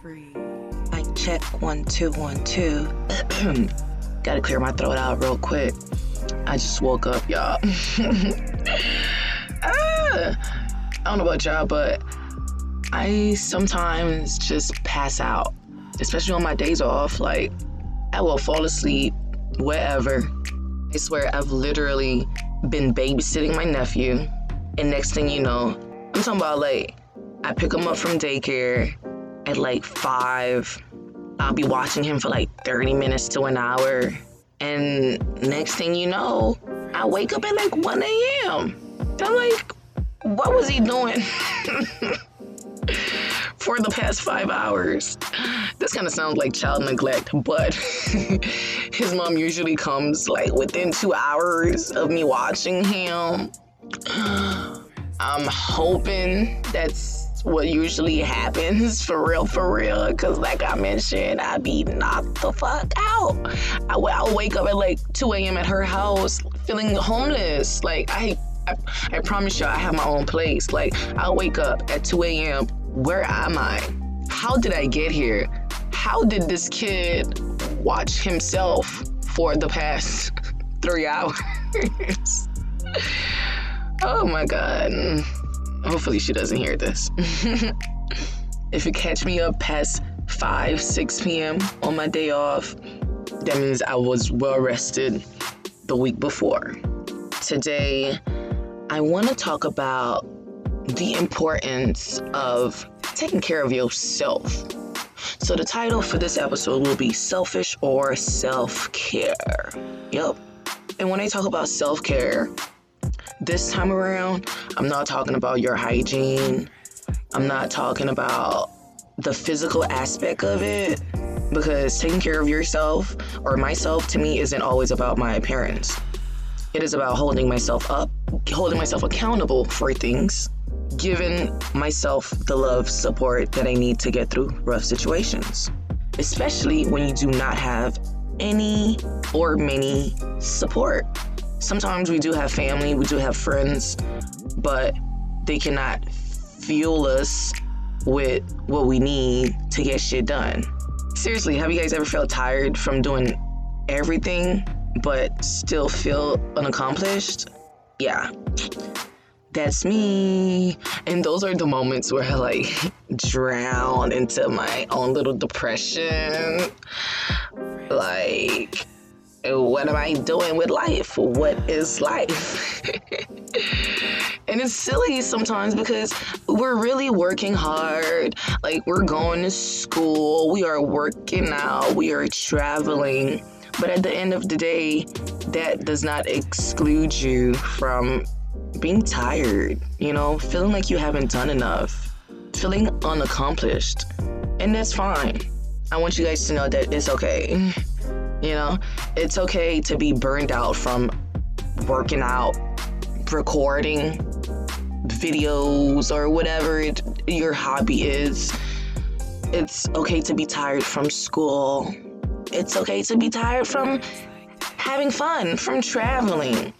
Breathe. Check one two one two. Gotta clear my throat out real quick. I just woke up, y'all. ah, I don't know about y'all, but I sometimes just pass out, especially on my days off. Like I will fall asleep wherever. I swear I've literally been babysitting my nephew, and next thing you know, I'm talking about like I pick him up from daycare at like five. I'll be watching him for like 30 minutes to an hour. And next thing you know, I wake up at like 1 a.m. I'm like, what was he doing for the past five hours? This kind of sounds like child neglect, but his mom usually comes like within two hours of me watching him. I'm hoping that's what usually happens for real, for real. Because, like I mentioned, I be knocked the fuck out. I, I'll wake up at like 2 a.m. at her house feeling homeless. Like, I, I, I promise you, I have my own place. Like, I'll wake up at 2 a.m. Where am I? How did I get here? How did this kid watch himself for the past three hours? oh my God. Hopefully, she doesn't hear this. if you catch me up past 5, 6 p.m. on my day off, that means I was well rested the week before. Today, I want to talk about the importance of taking care of yourself. So, the title for this episode will be Selfish or Self Care. Yep. And when I talk about self care, this time around, I'm not talking about your hygiene. I'm not talking about the physical aspect of it because taking care of yourself or myself to me isn't always about my appearance. It is about holding myself up, holding myself accountable for things, giving myself the love, support that I need to get through rough situations, especially when you do not have any or many support sometimes we do have family, we do have friends, but they cannot fuel us with what we need to get shit done. Seriously, have you guys ever felt tired from doing everything but still feel unaccomplished? Yeah. That's me. And those are the moments where I like drown into my own little depression. Like, what am I doing with life? What is life? and it's silly sometimes because we're really working hard. Like, we're going to school, we are working out, we are traveling. But at the end of the day, that does not exclude you from being tired, you know, feeling like you haven't done enough, feeling unaccomplished. And that's fine. I want you guys to know that it's okay. You know, it's okay to be burned out from working out, recording videos, or whatever it, your hobby is. It's okay to be tired from school. It's okay to be tired from having fun, from traveling.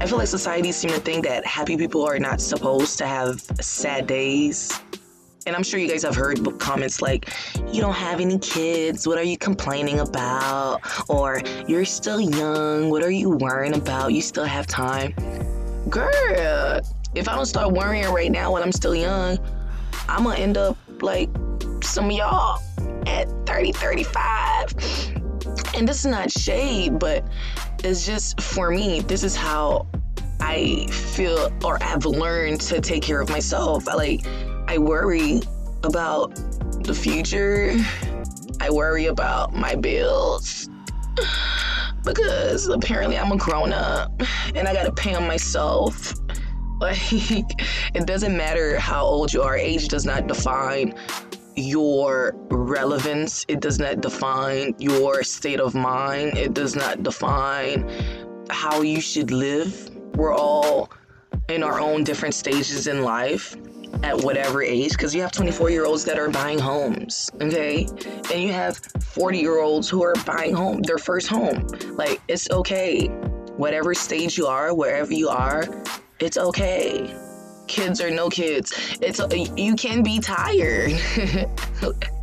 I feel like society seems to think that happy people are not supposed to have sad days and I'm sure you guys have heard comments like, you don't have any kids, what are you complaining about? Or you're still young, what are you worrying about? You still have time. Girl, if I don't start worrying right now when I'm still young, I'm gonna end up like some of y'all at 30, 35. And this is not shade, but it's just for me, this is how I feel or I've learned to take care of myself. I like I worry about the future. I worry about my bills because apparently I'm a grown up and I gotta pay them myself. Like, it doesn't matter how old you are, age does not define your relevance, it does not define your state of mind, it does not define how you should live. We're all in our own different stages in life at whatever age because you have 24 year olds that are buying homes okay and you have 40 year olds who are buying home their first home like it's okay whatever stage you are wherever you are it's okay kids or no kids it's you can be tired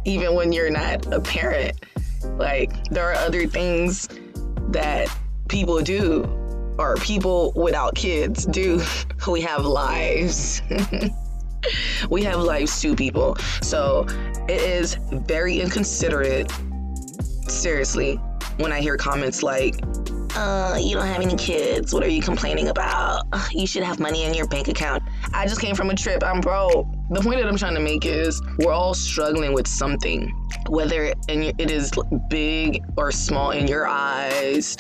even when you're not a parent. Like, there are other things that people do, or people without kids do. We have lives. we have lives too, people. So it is very inconsiderate, seriously, when I hear comments like, uh, you don't have any kids. What are you complaining about? You should have money in your bank account. I just came from a trip. I'm broke. The point that I'm trying to make is we're all struggling with something, whether and it is big or small in your eyes.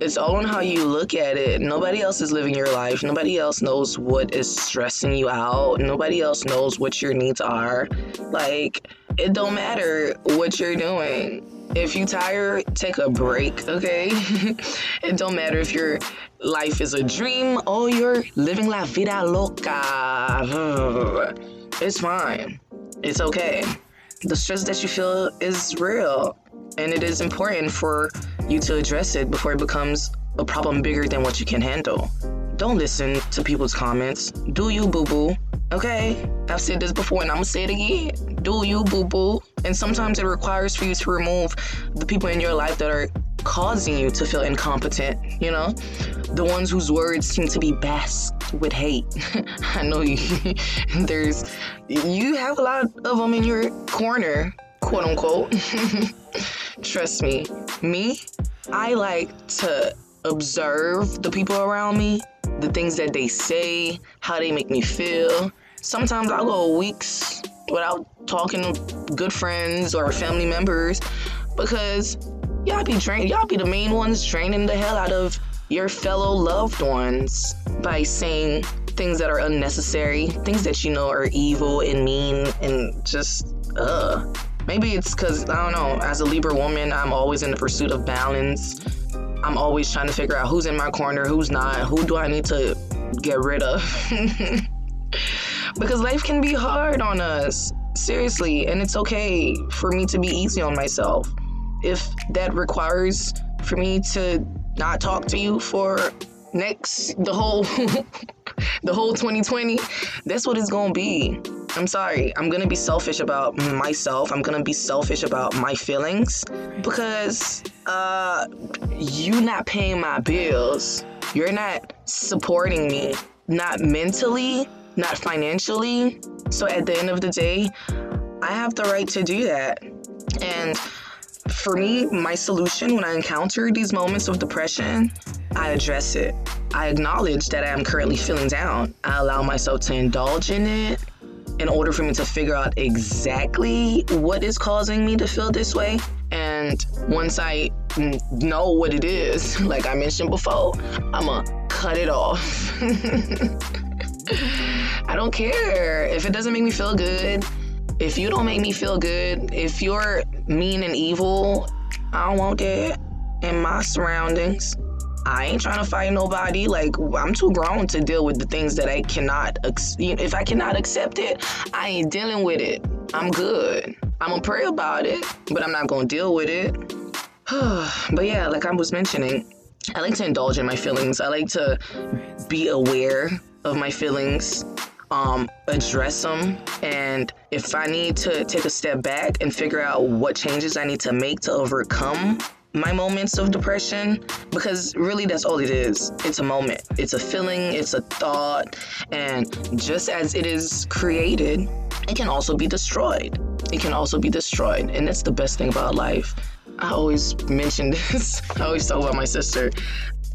It's all on how you look at it. Nobody else is living your life. Nobody else knows what is stressing you out. Nobody else knows what your needs are. Like, it don't matter what you're doing if you tired, take a break, okay? it don't matter if your life is a dream or you're living la vida loca. It's fine. It's okay. The stress that you feel is real, and it is important for you to address it before it becomes a problem bigger than what you can handle. Don't listen to people's comments. Do you, boo boo? Okay? I've said this before and I'm gonna say it again. Do you, boo boo? And sometimes it requires for you to remove the people in your life that are causing you to feel incompetent, you know? The ones whose words seem to be basked with hate. I know you, there's, you have a lot of them in your corner, quote unquote. Trust me, me, I like to observe the people around me, the things that they say, how they make me feel. Sometimes I'll go weeks without talking to good friends or family members because y'all be trained, y'all be the main ones training the hell out of your fellow loved ones by saying things that are unnecessary, things that you know are evil and mean and just uh. Maybe it's because I don't know. As a Libra woman, I'm always in the pursuit of balance. I'm always trying to figure out who's in my corner, who's not, who do I need to get rid of. because life can be hard on us. Seriously, and it's okay for me to be easy on myself. If that requires for me to not talk to you for next the whole the whole 2020, that's what it's going to be. I'm sorry. I'm going to be selfish about myself. I'm going to be selfish about my feelings because uh you not paying my bills. You're not supporting me, not mentally, not financially. So at the end of the day, I have the right to do that. And for me, my solution when I encounter these moments of depression, I address it. I acknowledge that I am currently feeling down. I allow myself to indulge in it in order for me to figure out exactly what is causing me to feel this way. And once I know what it is, like I mentioned before, I'm gonna cut it off. I don't care if it doesn't make me feel good. If you don't make me feel good, if you're mean and evil, I don't want that in my surroundings. I ain't trying to fight nobody. Like I'm too grown to deal with the things that I cannot. If I cannot accept it, I ain't dealing with it. I'm good. I'm gonna pray about it, but I'm not gonna deal with it. but yeah, like I was mentioning, I like to indulge in my feelings. I like to be aware of my feelings, um, address them, and if I need to take a step back and figure out what changes I need to make to overcome my moments of depression because really that's all it is. It's a moment, it's a feeling, it's a thought, and just as it is created, it can also be destroyed. It can also be destroyed, and that's the best thing about life. I always mention this, I always talk about my sister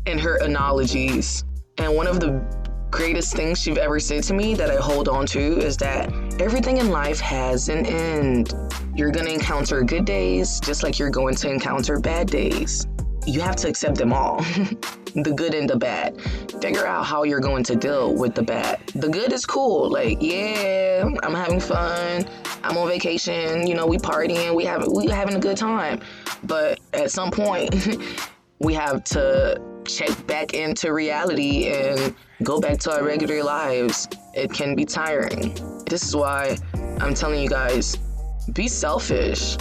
and her analogies. And one of the greatest things she've ever said to me that I hold on to is that everything in life has an end. You're gonna encounter good days just like you're going to encounter bad days. You have to accept them all the good and the bad. Figure out how you're going to deal with the bad. The good is cool, like, yeah, I'm having fun. I'm on vacation, you know, we partying, we have we having a good time. But at some point, we have to check back into reality and go back to our regular lives. It can be tiring. This is why I'm telling you guys be selfish.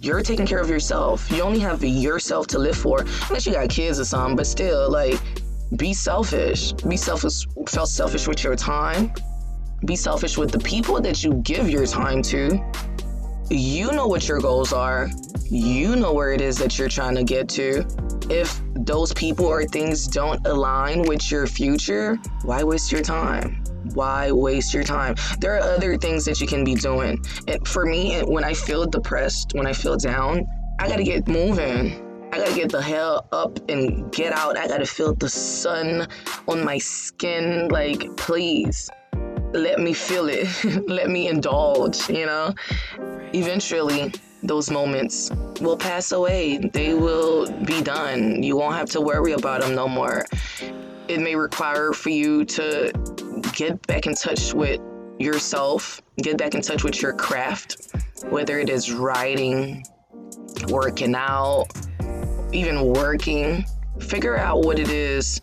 You're taking care of yourself. You only have yourself to live for, unless you got kids or something, but still, like, be selfish. Be selfish, felt selfish with your time. Be selfish with the people that you give your time to. you know what your goals are. You know where it is that you're trying to get to. If those people or things don't align with your future, why waste your time? Why waste your time? There are other things that you can be doing. And for me, when I feel depressed, when I feel down, I gotta get moving. I gotta get the hell up and get out. I gotta feel the sun on my skin. Like, please, let me feel it. let me indulge, you know? Eventually, those moments will pass away. They will be done. You won't have to worry about them no more. It may require for you to get back in touch with yourself, get back in touch with your craft, whether it is writing, working out, even working. Figure out what it is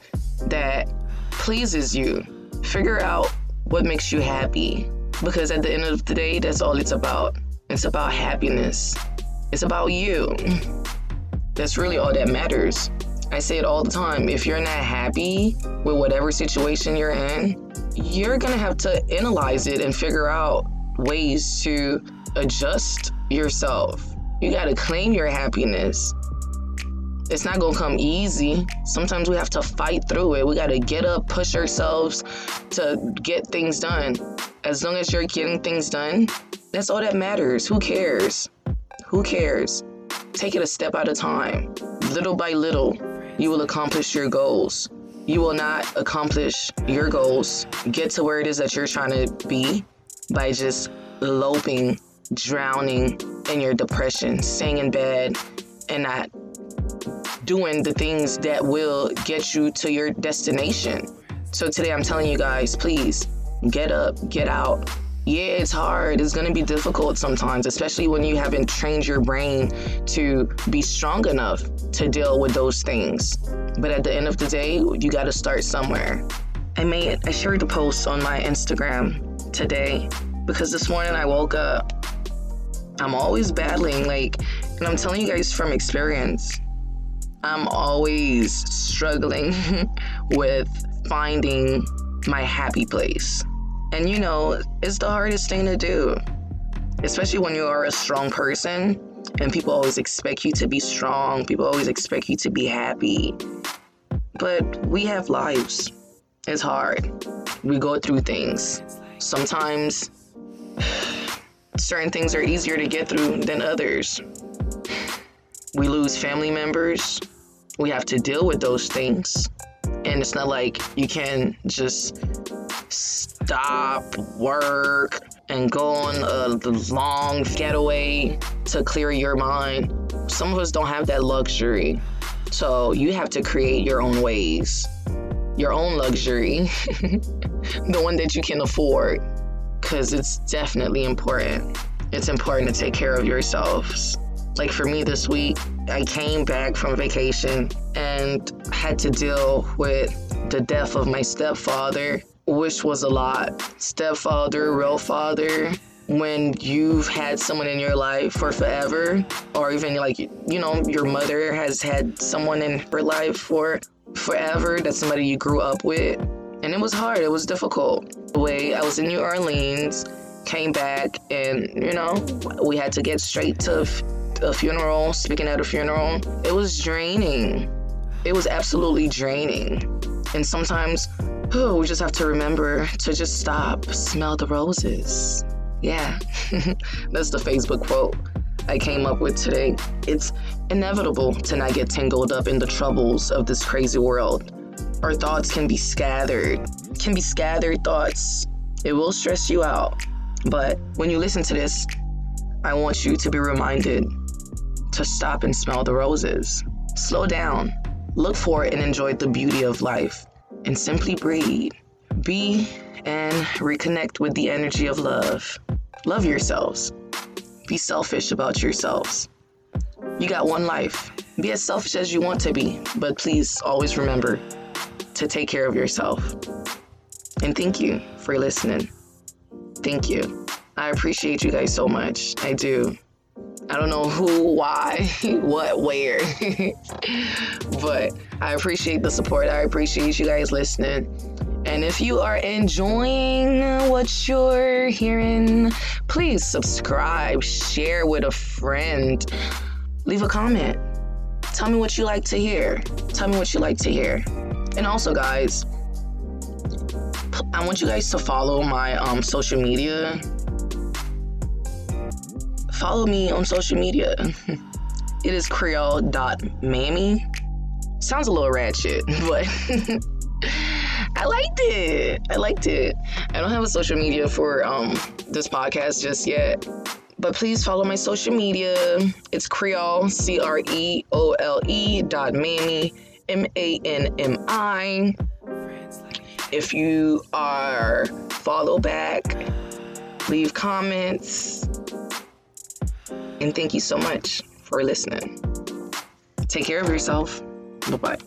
that pleases you. Figure out what makes you happy. Because at the end of the day, that's all it's about. It's about happiness. It's about you. That's really all that matters. I say it all the time. If you're not happy with whatever situation you're in, you're going to have to analyze it and figure out ways to adjust yourself. You got to claim your happiness. It's not going to come easy. Sometimes we have to fight through it. We got to get up, push ourselves to get things done. As long as you're getting things done, that's all that matters. Who cares? Who cares? Take it a step at a time. Little by little, you will accomplish your goals. You will not accomplish your goals, get to where it is that you're trying to be by just loping, drowning in your depression, staying in bed, and not doing the things that will get you to your destination. So today I'm telling you guys, please get up, get out. Yeah, it's hard. It's going to be difficult sometimes, especially when you haven't trained your brain to be strong enough to deal with those things. But at the end of the day, you got to start somewhere. I made I shared the post on my Instagram today because this morning I woke up. I'm always battling like and I'm telling you guys from experience. I'm always struggling with finding my happy place. And you know, it's the hardest thing to do, especially when you are a strong person and people always expect you to be strong, people always expect you to be happy. But we have lives. It's hard. We go through things. Sometimes certain things are easier to get through than others. We lose family members, we have to deal with those things. And it's not like you can just stop work and go on a long getaway to clear your mind. Some of us don't have that luxury. So you have to create your own ways, your own luxury, the one that you can afford, because it's definitely important. It's important to take care of yourselves. Like for me this week, I came back from vacation and had to deal with the death of my stepfather, which was a lot. Stepfather, real father, when you've had someone in your life for forever, or even like, you know, your mother has had someone in her life for forever, that's somebody you grew up with. And it was hard, it was difficult. The way I was in New Orleans, came back, and you know, we had to get straight to a funeral, speaking at a funeral, it was draining. It was absolutely draining. And sometimes, oh, we just have to remember to just stop, smell the roses. Yeah, that's the Facebook quote I came up with today. It's inevitable to not get tangled up in the troubles of this crazy world. Our thoughts can be scattered, can be scattered thoughts. It will stress you out. But when you listen to this, I want you to be reminded to stop and smell the roses. Slow down, look for and enjoy the beauty of life, and simply breathe. Be and reconnect with the energy of love. Love yourselves. Be selfish about yourselves. You got one life. Be as selfish as you want to be, but please always remember to take care of yourself. And thank you for listening. Thank you. I appreciate you guys so much. I do. I don't know who, why, what, where. but I appreciate the support. I appreciate you guys listening. And if you are enjoying what you're hearing, please subscribe, share with a friend, leave a comment. Tell me what you like to hear. Tell me what you like to hear. And also, guys, I want you guys to follow my um, social media. Follow me on social media. it is creole.manmi. Sounds a little ratchet, but I liked it. I liked it. I don't have a social media for um, this podcast just yet. But please follow my social media. It's Creole, C R E O L E dot Manmi, M A N M I. If you are follow back, leave comments. And thank you so much for listening. Take care of yourself. Bye bye.